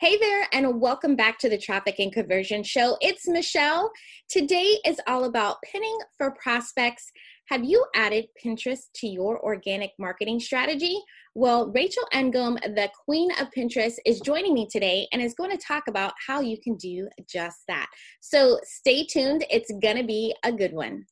Hey there, and welcome back to the Traffic and Conversion Show. It's Michelle. Today is all about pinning for prospects. Have you added Pinterest to your organic marketing strategy? Well, Rachel Ngom, the queen of Pinterest, is joining me today and is going to talk about how you can do just that. So stay tuned, it's going to be a good one.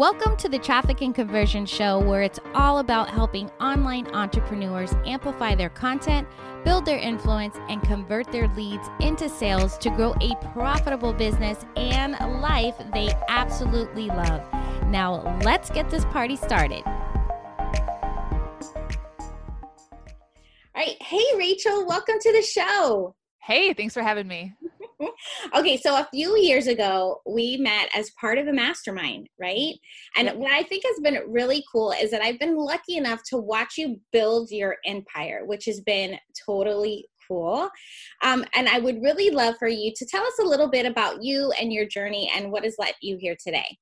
Welcome to the Traffic and Conversion Show, where it's all about helping online entrepreneurs amplify their content, build their influence, and convert their leads into sales to grow a profitable business and life they absolutely love. Now, let's get this party started. All right. Hey, Rachel, welcome to the show. Hey, thanks for having me. okay, so a few years ago, we met as part of a mastermind, right? And yep. what I think has been really cool is that I've been lucky enough to watch you build your empire, which has been totally cool. Um, and I would really love for you to tell us a little bit about you and your journey and what has led you here today.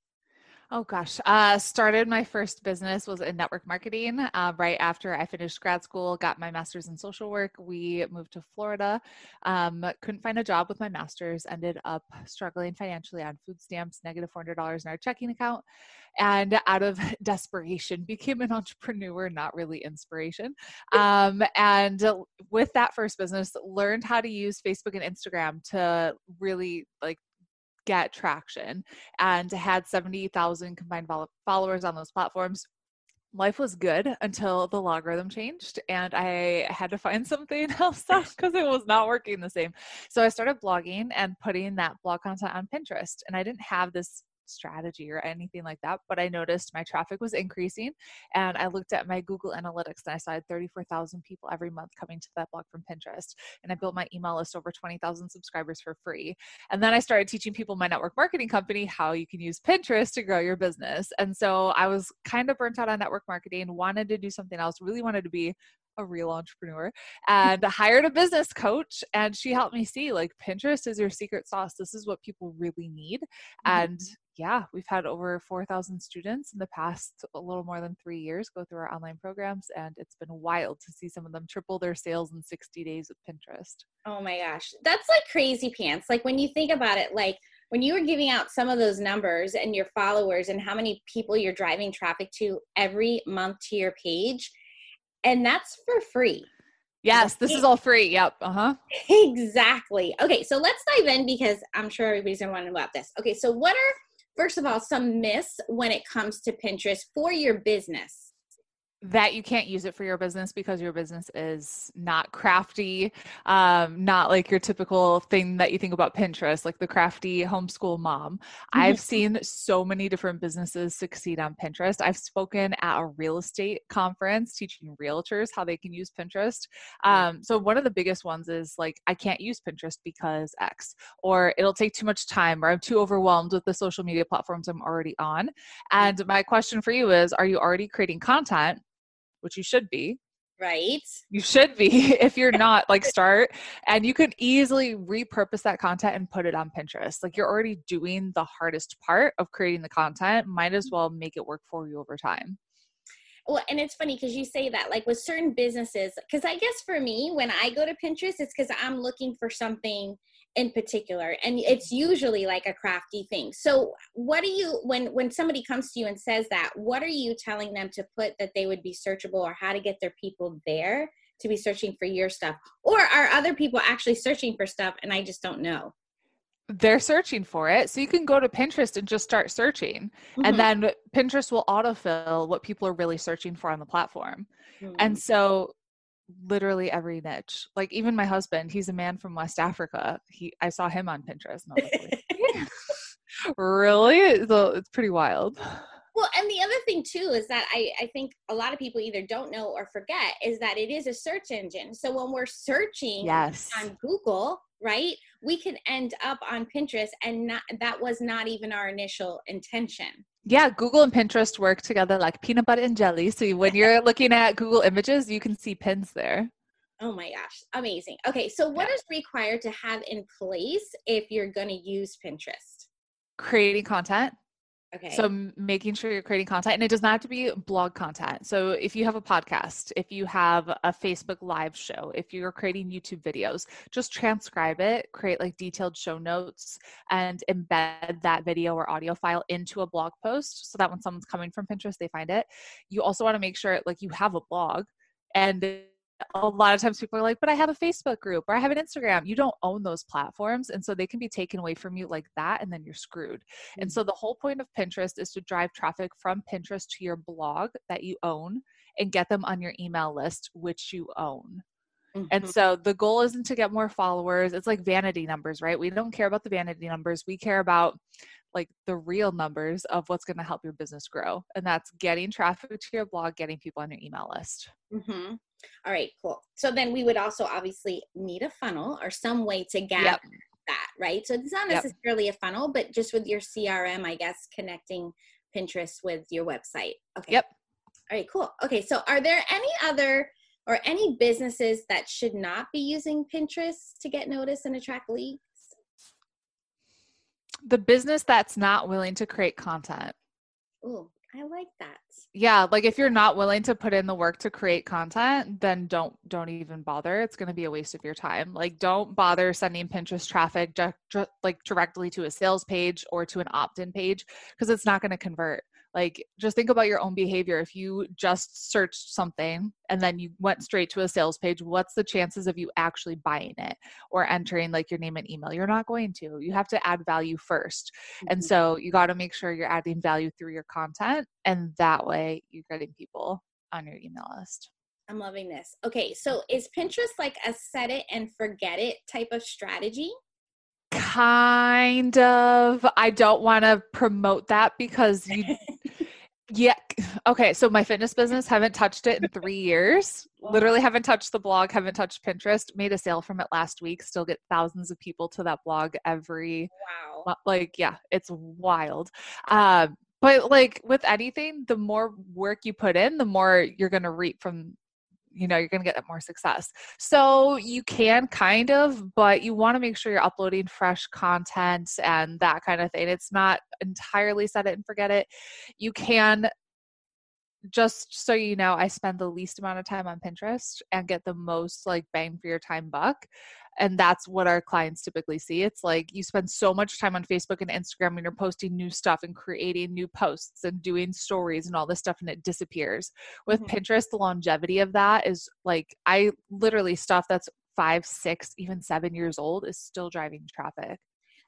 Oh gosh, uh, started my first business was in network marketing uh, right after I finished grad school. Got my master's in social work. We moved to Florida. Um, couldn't find a job with my master's. Ended up struggling financially on food stamps, negative four hundred dollars in our checking account, and out of desperation became an entrepreneur. Not really inspiration. Um, and with that first business, learned how to use Facebook and Instagram to really like get traction and had 70,000 combined followers on those platforms. Life was good until the logarithm changed and I had to find something else because it was not working the same. So I started blogging and putting that blog content on Pinterest. And I didn't have this strategy or anything like that, but I noticed my traffic was increasing. And I looked at my Google Analytics and I saw 34,000 people every month coming to that blog from Pinterest. And I built my email list over 20,000 subscribers for free. And then I started teaching people my network marketing company how you can use Pinterest to grow your business. And so I was kind of burnt out on network marketing, wanted to do something else, really wanted to be a real entrepreneur and hired a business coach and she helped me see like pinterest is your secret sauce this is what people really need mm-hmm. and yeah, we've had over 4,000 students in the past a little more than three years go through our online programs, and it's been wild to see some of them triple their sales in 60 days with Pinterest. Oh my gosh, that's like crazy pants. Like when you think about it, like when you were giving out some of those numbers and your followers and how many people you're driving traffic to every month to your page, and that's for free. Yes, this is all free. Yep. Uh huh. Exactly. Okay, so let's dive in because I'm sure everybody's gonna want to know about this. Okay, so what are first of all, some myths when it comes to Pinterest for your business that you can't use it for your business because your business is not crafty, um, not like your typical thing that you think about Pinterest, like the crafty homeschool mom. Mm-hmm. I've seen so many different businesses succeed on Pinterest. I've spoken at a real estate conference teaching realtors how they can use Pinterest. Um, so, one of the biggest ones is like, I can't use Pinterest because X, or it'll take too much time, or I'm too overwhelmed with the social media platforms I'm already on. Mm. And my question for you is Are you already creating content? Which you should be. Right. You should be if you're not like start and you can easily repurpose that content and put it on pinterest. Like you're already doing the hardest part of creating the content might as mm-hmm. well make it work for you over time. Well and it's funny because you say that like with certain businesses because i guess for me when i go to pinterest it's because i'm looking for something in particular and it's usually like a crafty thing so what do you when when somebody comes to you and says that what are you telling them to put that they would be searchable or how to get their people there to be searching for your stuff or are other people actually searching for stuff and i just don't know they're searching for it. So you can go to Pinterest and just start searching. Mm-hmm. And then Pinterest will autofill what people are really searching for on the platform. Mm-hmm. And so literally every niche. Like even my husband, he's a man from West Africa. He I saw him on Pinterest. Like, really? So it's pretty wild. Well, and the other thing too is that I, I think a lot of people either don't know or forget is that it is a search engine. So when we're searching yes. on Google, right, we can end up on Pinterest and not that was not even our initial intention. Yeah, Google and Pinterest work together like peanut butter and jelly. So when you're looking at Google images, you can see pins there. Oh my gosh, amazing. Okay, so what yeah. is required to have in place if you're going to use Pinterest? Creating content Okay. So making sure you're creating content and it does not have to be blog content. So if you have a podcast, if you have a Facebook live show, if you're creating YouTube videos, just transcribe it, create like detailed show notes and embed that video or audio file into a blog post so that when someone's coming from Pinterest, they find it. You also want to make sure like you have a blog and a lot of times people are like, but I have a Facebook group or I have an Instagram. You don't own those platforms. And so they can be taken away from you like that, and then you're screwed. Mm-hmm. And so the whole point of Pinterest is to drive traffic from Pinterest to your blog that you own and get them on your email list, which you own. Mm-hmm. And so the goal isn't to get more followers. It's like vanity numbers, right? We don't care about the vanity numbers. We care about like the real numbers of what's going to help your business grow. And that's getting traffic to your blog, getting people on your email list. Mm-hmm. All right, cool. So then we would also obviously need a funnel or some way to gather yep. that, right? So it's not necessarily yep. a funnel, but just with your CRM, I guess, connecting Pinterest with your website. Okay. Yep. All right, cool. Okay, so are there any other or any businesses that should not be using Pinterest to get noticed and attract leads? The business that's not willing to create content. Oh, I like that. Yeah, like if you're not willing to put in the work to create content, then don't don't even bother. It's going to be a waste of your time. Like don't bother sending Pinterest traffic like directly to a sales page or to an opt-in page because it's not going to convert like just think about your own behavior. If you just searched something and then you went straight to a sales page what's the chances of you actually buying it or entering like your name and email? You're not going to. You have to add value 1st mm-hmm. and so you got to make sure you're adding value through your content and that way you're getting people on your email list. I'm loving this. Okay, so is Pinterest like a set it and forget it type of strategy? kind of. I don't want to promote that because you yeah okay so my fitness business haven't touched it in three years literally haven't touched the blog haven't touched pinterest made a sale from it last week still get thousands of people to that blog every wow. like yeah it's wild. Um but like with anything the more work you put in the more you're going to reap from you know you're going to get more success. So you can kind of but you want to make sure you're uploading fresh content and that kind of thing. It's not entirely set it and forget it. You can just so you know i spend the least amount of time on pinterest and get the most like bang for your time buck and that's what our clients typically see. It's like you spend so much time on facebook and instagram and you're posting new stuff and creating new posts and doing stories and all this stuff and it disappears. With mm-hmm. pinterest the longevity of that is like i literally stuff that's five six even seven years old is still driving traffic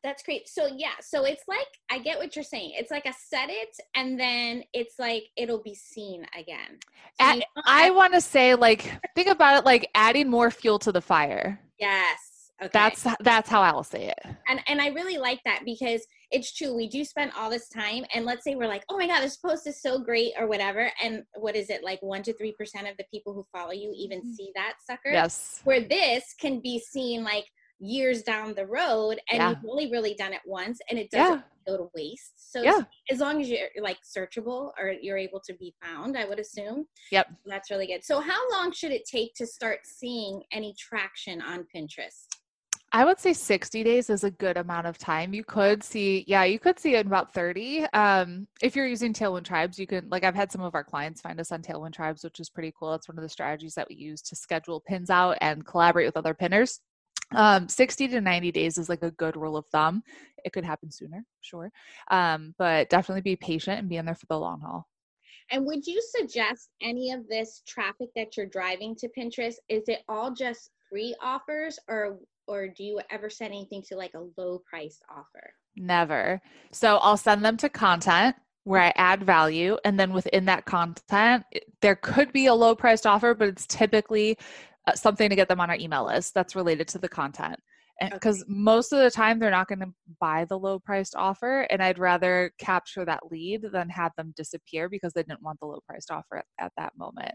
that's great. So yeah, so it's like I get what you're saying. It's like a set it and then it's like it'll be seen again. So At, I want to say like think about it like adding more fuel to the fire. Yes. Okay. That's that's how I'll say it. And and I really like that because it's true. We do spend all this time, and let's say we're like, oh my god, this post is so great or whatever. And what is it like? One to three percent of the people who follow you even mm-hmm. see that sucker. Yes. Where this can be seen like years down the road and yeah. you've only really done it once and it doesn't yeah. go to waste so yeah. as long as you're like searchable or you're able to be found i would assume yep that's really good so how long should it take to start seeing any traction on pinterest I would say 60 days is a good amount of time. You could see, yeah, you could see it in about 30. Um, if you're using Tailwind Tribes, you can, like, I've had some of our clients find us on Tailwind Tribes, which is pretty cool. It's one of the strategies that we use to schedule pins out and collaborate with other pinners um, 60 to 90 days is like a good rule of thumb. It could happen sooner sure. Um, but definitely be patient and be in there for the long haul. And would you suggest any of this traffic that you're driving to pinterest is it all just free offers or or do you ever send anything to like a low priced offer? Never. So i'll send them to content where I add value. And then within that content, there could be a low priced offer, but it's typically uh, something to get them on our email list that's related to the content. Because okay. most of the time they're not going to buy the low priced offer and i'd rather capture that lead than have them disappear because they didn't want the low priced offer at, at that moment.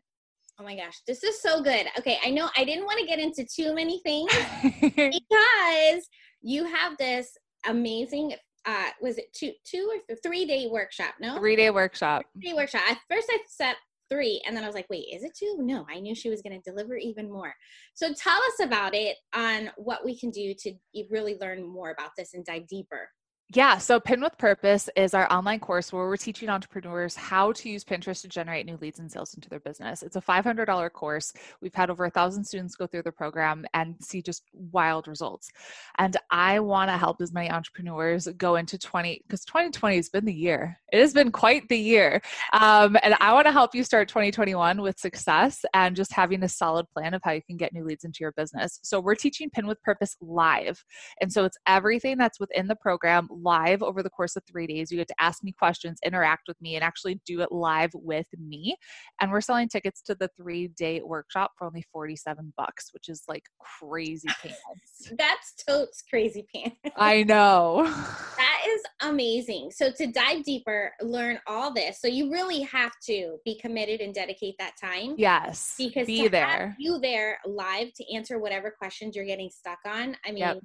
Oh my gosh this is so good. Okay i know i didn't want to get into too many things because you have this amazing uh was it two two or three day workshop no? Three day workshop. Three day workshop. At first i set three. And then I was like, wait, is it two? No, I knew she was going to deliver even more. So tell us about it on what we can do to really learn more about this and dive deeper. Yeah, so Pin with Purpose is our online course where we're teaching entrepreneurs how to use Pinterest to generate new leads and sales into their business. It's a $500 course. We've had over a thousand students go through the program and see just wild results. And I want to help as many entrepreneurs go into 20 because 2020 has been the year. It has been quite the year. Um, and I want to help you start 2021 with success and just having a solid plan of how you can get new leads into your business. So we're teaching Pin with Purpose live. And so it's everything that's within the program live over the course of three days. You get to ask me questions, interact with me, and actually do it live with me. And we're selling tickets to the three day workshop for only 47 bucks, which is like crazy pants. That's totes crazy pants. I know. that is amazing. So to dive deeper, learn all this. So you really have to be committed and dedicate that time. Yes. Because be there. you there live to answer whatever questions you're getting stuck on. I mean, yep.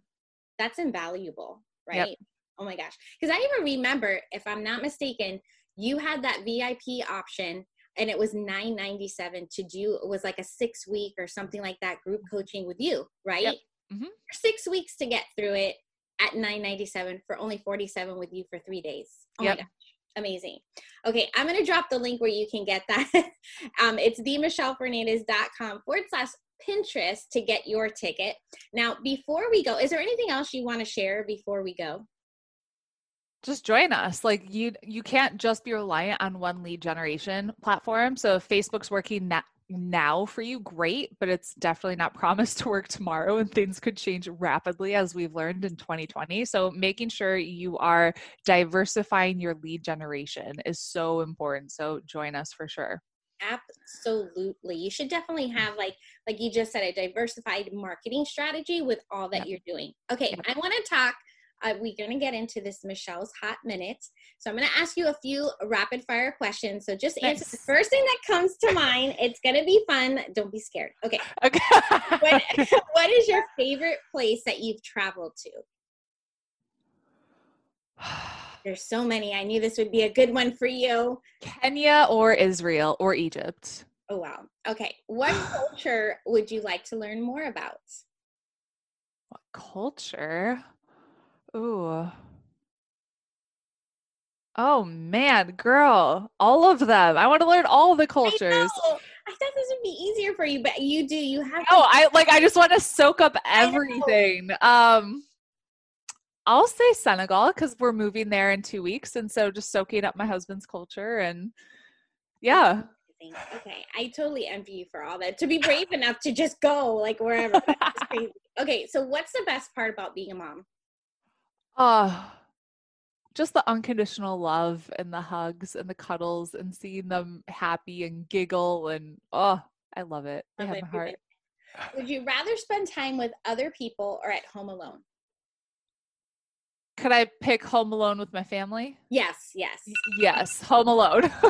that's invaluable, right? Yep. Oh my gosh. Because I even remember, if I'm not mistaken, you had that VIP option and it was 997 to do it was like a six week or something like that group coaching with you right yep. mm-hmm. six weeks to get through it at 997 for only 47 with you for three days oh yep. my gosh amazing okay i'm going to drop the link where you can get that um, it's themichellefernandez.com forward slash pinterest to get your ticket now before we go is there anything else you want to share before we go just join us. Like you you can't just be reliant on one lead generation platform. So if facebook's working na- now for you great but it's definitely not promised to work tomorrow and things could change rapidly as we've learned in 2020 so making sure you are diversifying your lead generation is so important. So join us for sure. Absolutely. You should definitely have like like you just said a diversified marketing strategy with all that you're doing. Okay i want to talk uh, we're going to get into this Michelle's hot minutes. So I'm going to ask you a few rapid fire questions. So just answer nice. the first thing that comes to mind. It's going to be fun. Don't be scared. Okay. Okay. what, what is your favorite place that you've traveled to? There's so many. I knew this would be a good one for you. Kenya or Israel or Egypt. Oh, wow. Okay. What culture would you like to learn more about? What culture? Ooh. Oh man, girl, all of them. I want to learn all the cultures. I, I thought this would be easier for you, but you do. You have. Oh, I like. I just want to soak up everything. Um, I'll say Senegal because we're moving there in two weeks, and so just soaking up my husband's culture and yeah. Okay, I totally envy you for all that. To be brave enough to just go like wherever. okay, so what's the best part about being a mom? Oh, just the unconditional love and the hugs and the cuddles and seeing them happy and giggle and oh, I love it. They have my heart. Would you rather spend time with other people or at home alone? Could I pick home alone with my family? Yes, yes. Yes, home alone.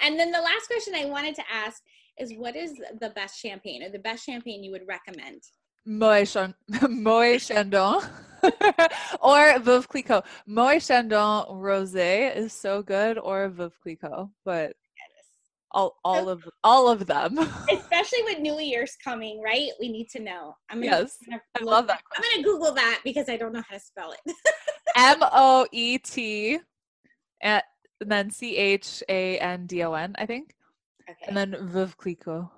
and then the last question I wanted to ask is what is the best champagne or the best champagne you would recommend? Moet Chandon or Veuve Clicquot. Moet Chandon Rosé is so good, or Veuve Clicquot, but all all so, of all of them. especially with New Year's coming, right? We need to know. I'm gonna, yes, gonna I love that. I'm gonna Google that because I don't know how to spell it. M O E T, and then C H A N D O N, I think. Okay. And then Veuve Clicquot.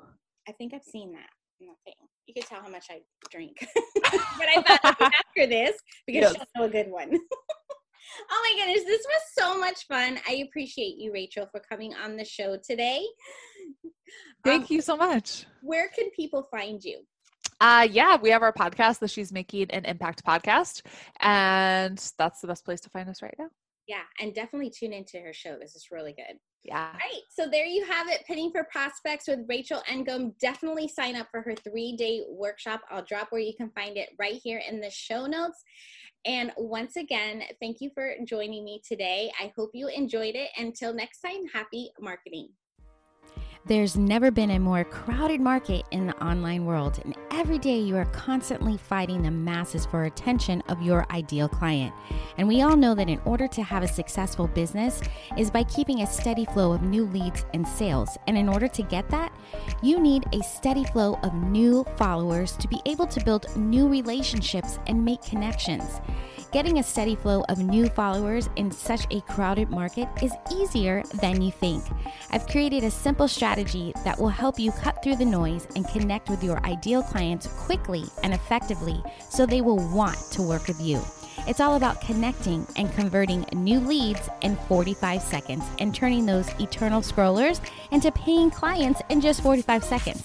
I think I've seen that. Nothing you can tell how much I drink. but I thought after this because yes. she'll know a good one. oh my goodness, this was so much fun. I appreciate you, Rachel, for coming on the show today. Thank um, you so much. Where can people find you? Uh, yeah, we have our podcast, the She's Making an Impact podcast, and that's the best place to find us right now. Yeah, and definitely tune into her show. This is really good. Yeah. Right. So there you have it. Pinning for Prospects with Rachel Ngom. Definitely sign up for her three day workshop. I'll drop where you can find it right here in the show notes. And once again, thank you for joining me today. I hope you enjoyed it. Until next time, happy marketing. There's never been a more crowded market in the online world, and every day you are constantly fighting the masses for attention of your ideal client. And we all know that in order to have a successful business is by keeping a steady flow of new leads and sales. And in order to get that, you need a steady flow of new followers to be able to build new relationships and make connections. Getting a steady flow of new followers in such a crowded market is easier than you think. I've created a simple strategy that will help you cut through the noise and connect with your ideal clients quickly and effectively so they will want to work with you. It's all about connecting and converting new leads in 45 seconds and turning those eternal scrollers into paying clients in just 45 seconds.